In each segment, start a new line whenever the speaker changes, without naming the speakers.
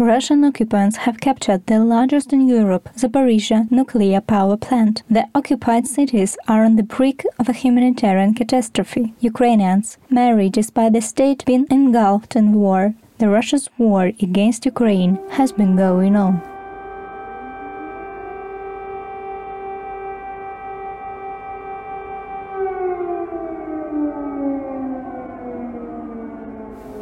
Russian occupants have captured the largest in Europe, Zaporizhia nuclear power plant. The occupied cities are on the brink of a humanitarian catastrophe. Ukrainians marry despite the state being engulfed in war. The Russia's war against Ukraine has been going on.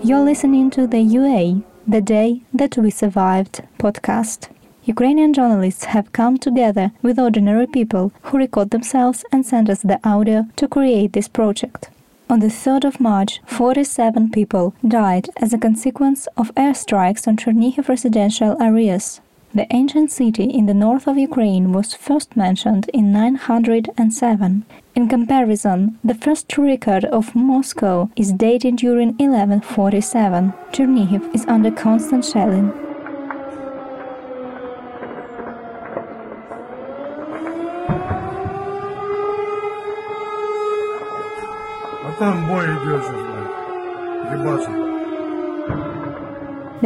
You're listening to the UA, The Day That We Survived podcast. Ukrainian journalists have come together with ordinary people who record themselves and send us the audio to create this project. On the 3rd of March, 47 people died as a consequence of airstrikes on Chernihiv residential areas. The ancient city in the north of Ukraine was first mentioned in 907. In comparison, the first record of Moscow is dated during 1147. Chernihiv is under constant shelling.
там бой идет сейчас, ебаться.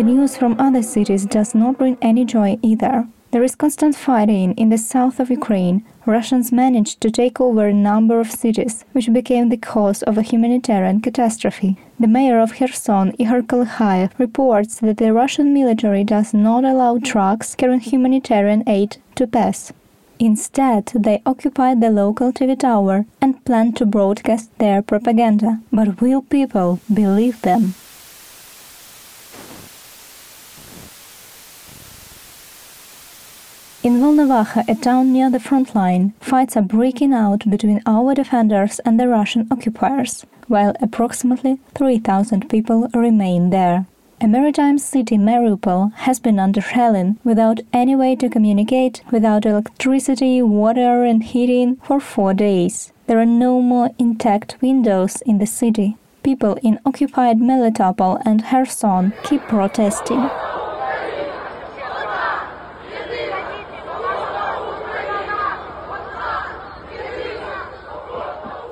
the news from other cities does not bring any joy either. There is constant fighting in the south of Ukraine. Russians managed to take over a number of cities, which became the cause of a humanitarian catastrophe. The mayor of Kherson, Ihor Kolykhayev, reports that the Russian military does not allow trucks carrying humanitarian aid to pass. Instead, they occupied the local TV tower and plan to broadcast their propaganda. But will people believe them? In Volnovakha, a town near the front line, fights are breaking out between our defenders and the Russian occupiers, while approximately 3,000 people remain there. A maritime city, Mariupol, has been under shelling without any way to communicate, without electricity, water, and heating for four days. There are no more intact windows in the city. People in occupied Melitopol and Kherson keep protesting.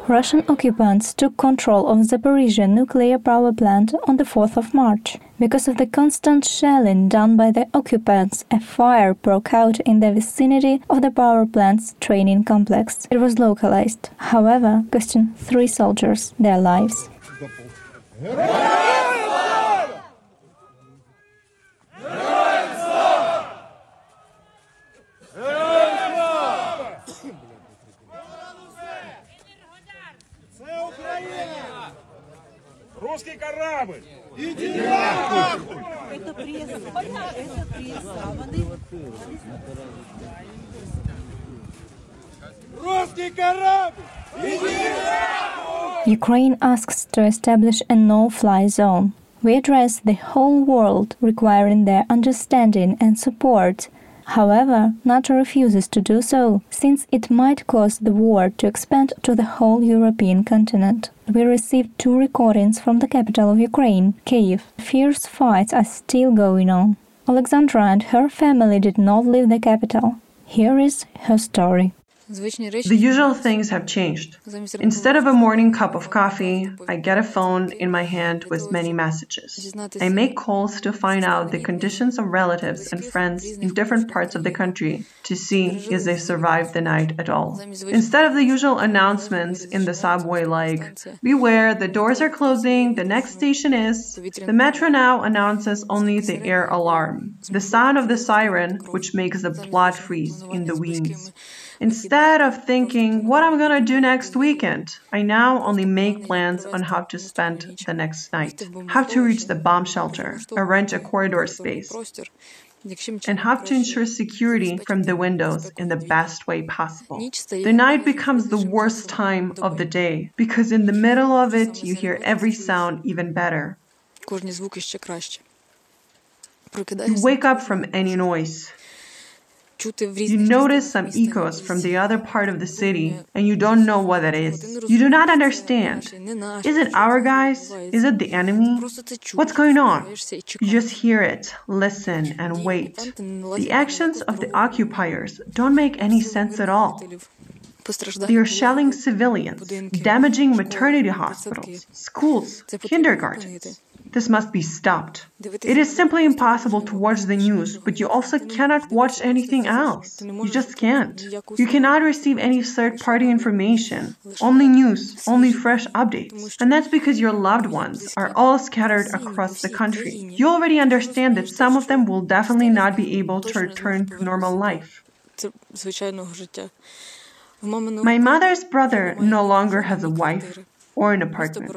Russian occupants took control of the Zaporizhia nuclear power plant on the 4th of March. Because of the constant shelling done by the occupants, a fire broke out in the vicinity of the power plant's training complex. It was localized, however, costing three soldiers their lives.
Русский корабль!
Иди нахуй! Это пресса, это пресса. Русский корабль! Иди нахуй!
Ukraine asks to establish a no-fly zone. We address the whole world, requiring their understanding and support However, NATO refuses to do so, since it might cause the war to expand to the whole European continent. We received two recordings from the capital of Ukraine, Kiev. Fierce fights are still going on. Alexandra and her family did not leave the capital. Here is her story.
The usual things have changed. Instead of a morning cup of coffee, I get a phone in my hand with many messages. I make calls to find out the conditions of relatives and friends in different parts of the country to see if they survived the night at all. Instead of the usual announcements in the subway like, Beware, the doors are closing, the next station is, the metro now announces only the air alarm, the sound of the siren, which makes the blood freeze in the veins. Instead of thinking what I'm gonna do next weekend, I now only make plans on how to spend the next night, how to reach the bomb shelter, arrange a corridor space, and have to ensure security from the windows in the best way possible. The night becomes the worst time of the day because in the middle of it you hear every sound even better. You wake up from any noise. You notice some echoes from the other part of the city and you don't know what that is. You do not understand. Is it our guys? Is it the enemy? What's going on? You just hear it, listen, and wait. The actions of the occupiers don't make any sense at all. They are shelling civilians, damaging maternity hospitals, schools, kindergartens. This must be stopped. It is simply impossible to watch the news, but you also cannot watch anything else. You just can't. You cannot receive any third party information, only news, only fresh updates. And that's because your loved ones are all scattered across the country. You already understand that some of them will definitely not be able to return to normal life. My mother's brother no longer has a wife or an apartment.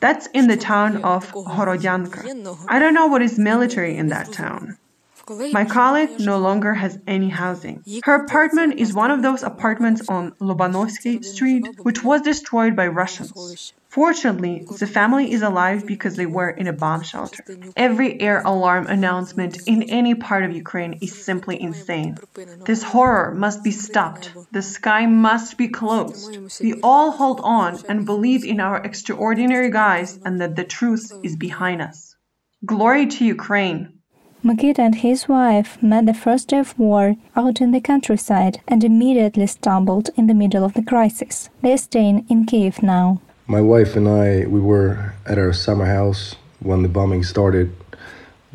That's in the town of Borodyanka. I don't know what is military in that town. My colleague no longer has any housing. Her apartment is one of those apartments on Lobanovsky Street, which was destroyed by Russians. Fortunately, the family is alive because they were in a bomb shelter. Every air alarm announcement in any part of Ukraine is simply insane. This horror must be stopped. The sky must be closed. We all hold on and believe in our extraordinary guys and that the truth is behind us. Glory to Ukraine!
Mikita and his wife met the first day of war out in the countryside and immediately stumbled in the middle of the crisis. They are staying in Kiev now.
My wife and I, we were at our summer house when the bombing started,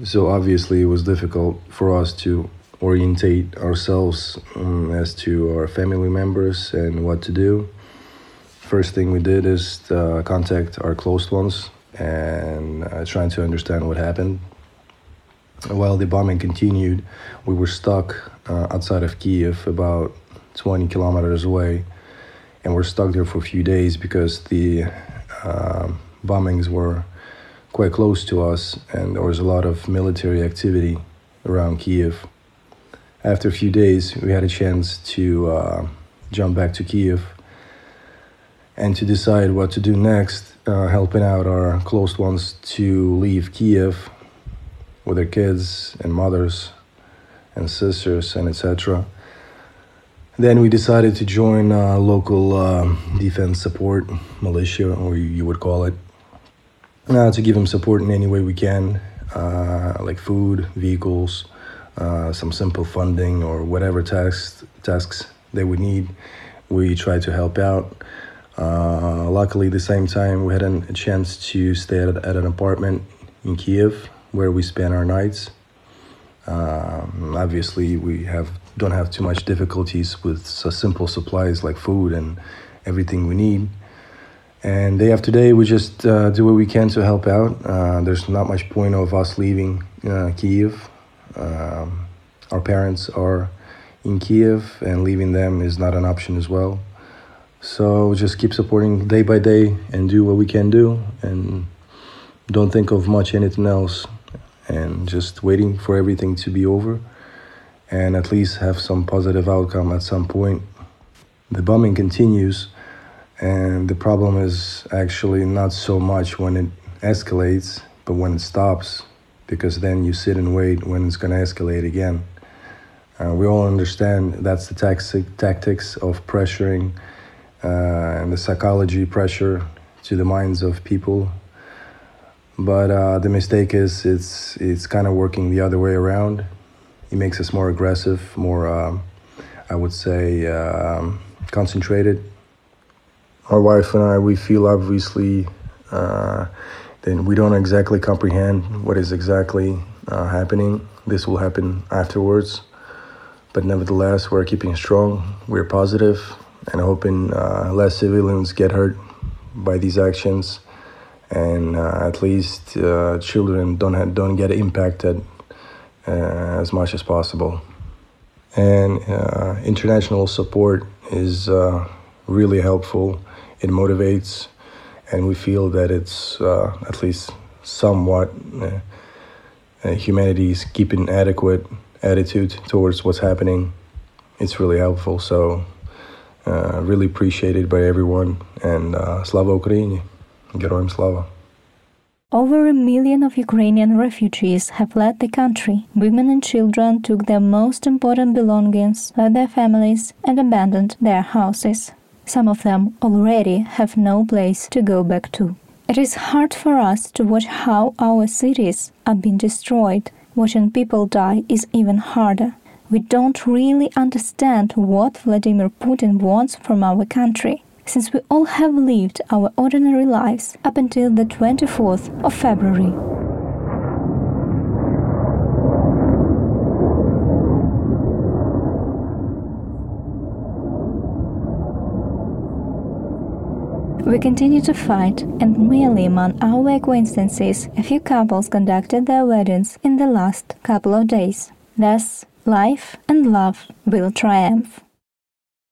so obviously it was difficult for us to orientate ourselves um, as to our family members and what to do. First thing we did is uh, contact our close ones and uh, trying to understand what happened while the bombing continued, we were stuck uh, outside of Kiev, about 20 kilometers away, and we're stuck there for a few days because the uh, bombings were quite close to us, and there was a lot of military activity around Kiev. After a few days, we had a chance to uh, jump back to Kiev and to decide what to do next, uh, helping out our close ones to leave Kiev with their kids and mothers and sisters and etc. Then we decided to join a local uh, defense support militia, or you would call it, uh, to give them support in any way we can, uh, like food, vehicles, uh, some simple funding, or whatever tasks tasks they would need. We try to help out. Uh, luckily, the same time, we had an, a chance to stay at, at an apartment in Kiev where we spend our nights. Um, obviously, we have don't have too much difficulties with so simple supplies like food and everything we need. And day after day, we just uh, do what we can to help out. Uh, there's not much point of us leaving uh, Kiev. Um, our parents are in Kiev, and leaving them is not an option as well. So just keep supporting day by day and do what we can do, and don't think of much anything else and just waiting for everything to be over and at least have some positive outcome at some point. The bombing continues, and the problem is actually not so much when it escalates, but when it stops, because then you sit and wait when it's going to escalate again. Uh, we all understand that's the taxic, tactics of pressuring uh, and the psychology pressure to the minds of people but uh, the mistake is it's it's kind of working the other way around. It makes us more aggressive, more uh, I would say um, concentrated. My wife and I we feel obviously uh, we don't exactly comprehend what is exactly uh, happening. This will happen afterwards, but nevertheless we're keeping strong. We're positive and hoping uh, less civilians get hurt by these actions and uh, at least uh, children don't have, don't get impacted as much as possible. And uh, international support is uh, really helpful. It motivates, and we feel that it's uh, at least somewhat humanity's keeping adequate attitude towards what's happening. It's really helpful. So, really appreciated by everyone. And Slava Ukraini. Героям слава!
Over a million of Ukrainian refugees have left the country. Women and children took their most important belongings, left their families, and abandoned their houses. Some of them already have no place to go back to. It is hard for us to watch how our cities are being destroyed. Watching people die is even harder. We don't really understand what Vladimir Putin wants from our country since we all have lived our ordinary lives up until the 24th of February. We continue to fight, and merely among our acquaintances, a few couples conducted their weddings in the last couple of days. Thus, life and love will triumph.